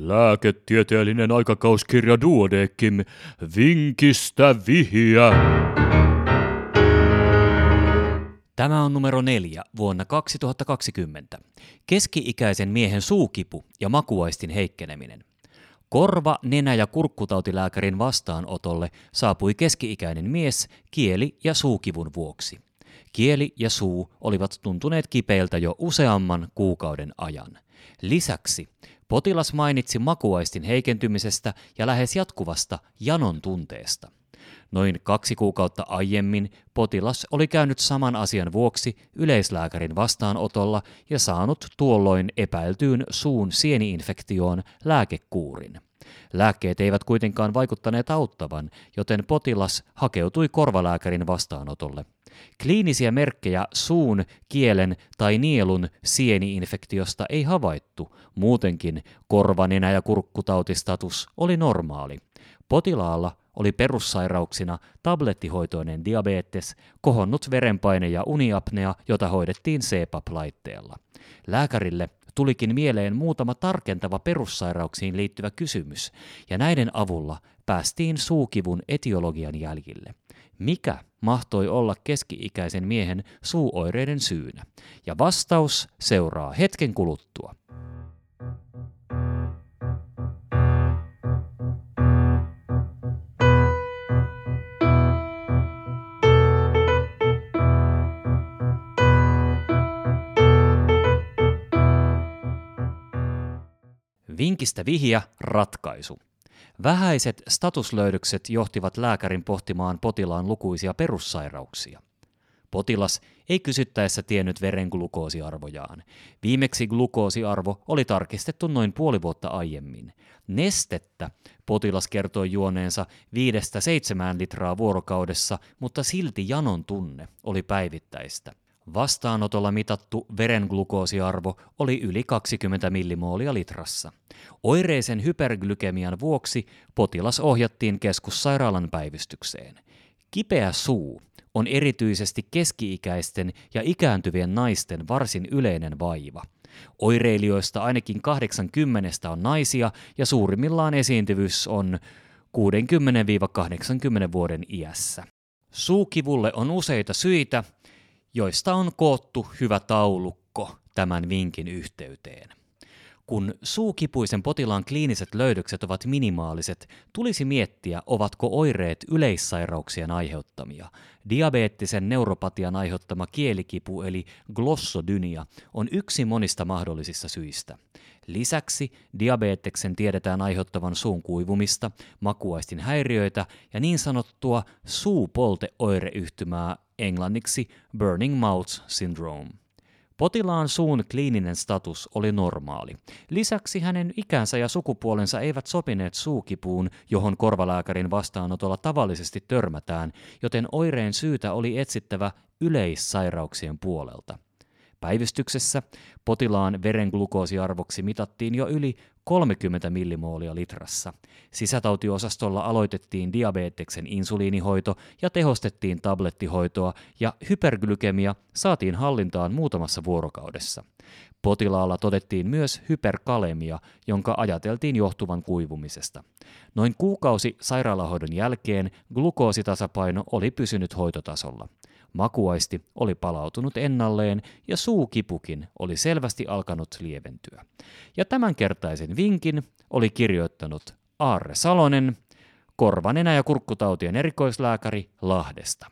Lääketieteellinen aikakauskirja Duodekim, vinkistä vihiä. Tämä on numero neljä vuonna 2020. Keski-ikäisen miehen suukipu ja makuaistin heikkeneminen. Korva-, nenä- ja kurkkutautilääkärin vastaanotolle saapui keski-ikäinen mies kieli- ja suukivun vuoksi. Kieli ja suu olivat tuntuneet kipeiltä jo useamman kuukauden ajan. Lisäksi potilas mainitsi makuaistin heikentymisestä ja lähes jatkuvasta janon tunteesta. Noin kaksi kuukautta aiemmin potilas oli käynyt saman asian vuoksi yleislääkärin vastaanotolla ja saanut tuolloin epäiltyyn suun sieniinfektioon lääkekuurin. Lääkkeet eivät kuitenkaan vaikuttaneet auttavan, joten potilas hakeutui korvalääkärin vastaanotolle. Kliinisiä merkkejä suun, kielen tai nielun sieniinfektiosta ei havaittu, muutenkin korvanenä ja kurkkutautistatus oli normaali. Potilaalla oli perussairauksina tablettihoitoinen diabetes, kohonnut verenpaine ja uniapnea, jota hoidettiin CPAP-laitteella. Lääkärille tulikin mieleen muutama tarkentava perussairauksiin liittyvä kysymys, ja näiden avulla päästiin suukivun etiologian jäljille. Mikä mahtoi olla keski-ikäisen miehen suuoireiden syynä? Ja vastaus seuraa hetken kuluttua. Vinkistä vihiä ratkaisu. Vähäiset statuslöydökset johtivat lääkärin pohtimaan potilaan lukuisia perussairauksia. Potilas ei kysyttäessä tiennyt veren glukoosiarvojaan. Viimeksi glukoosiarvo oli tarkistettu noin puoli vuotta aiemmin. Nestettä potilas kertoi juoneensa viidestä seitsemään litraa vuorokaudessa, mutta silti janon tunne oli päivittäistä. Vastaanotolla mitattu verenglukoosiarvo oli yli 20 millimoolia litrassa. Oireisen hyperglykemian vuoksi potilas ohjattiin keskussairaalan päivystykseen. Kipeä suu on erityisesti keski-ikäisten ja ikääntyvien naisten varsin yleinen vaiva. Oireilijoista ainakin 80 on naisia ja suurimmillaan esiintyvyys on 60-80 vuoden iässä. Suukivulle on useita syitä, joista on koottu hyvä taulukko tämän vinkin yhteyteen. Kun suukipuisen potilaan kliiniset löydökset ovat minimaaliset, tulisi miettiä, ovatko oireet yleissairauksien aiheuttamia. Diabeettisen neuropatian aiheuttama kielikipu eli glossodynia on yksi monista mahdollisista syistä. Lisäksi diabeteksen tiedetään aiheuttavan suun kuivumista, makuaistin häiriöitä ja niin sanottua suupolteoireyhtymää englanniksi burning mouth syndrome. Potilaan suun kliininen status oli normaali. Lisäksi hänen ikänsä ja sukupuolensa eivät sopineet suukipuun, johon korvalääkärin vastaanotolla tavallisesti törmätään, joten oireen syytä oli etsittävä yleissairauksien puolelta. Päivystyksessä potilaan verenglukoosiarvoksi mitattiin jo yli 30 millimoolia litrassa. Sisätautiosastolla aloitettiin diabeteksen insuliinihoito ja tehostettiin tablettihoitoa ja hyperglykemia saatiin hallintaan muutamassa vuorokaudessa. Potilaalla todettiin myös hyperkalemia, jonka ajateltiin johtuvan kuivumisesta. Noin kuukausi sairaalahoidon jälkeen glukoositasapaino oli pysynyt hoitotasolla. Makuaisti oli palautunut ennalleen ja suukipukin oli selvästi alkanut lieventyä. Ja tämänkertaisen vinkin oli kirjoittanut Aarre Salonen, korvanenä ja kurkkutautien erikoislääkäri Lahdesta.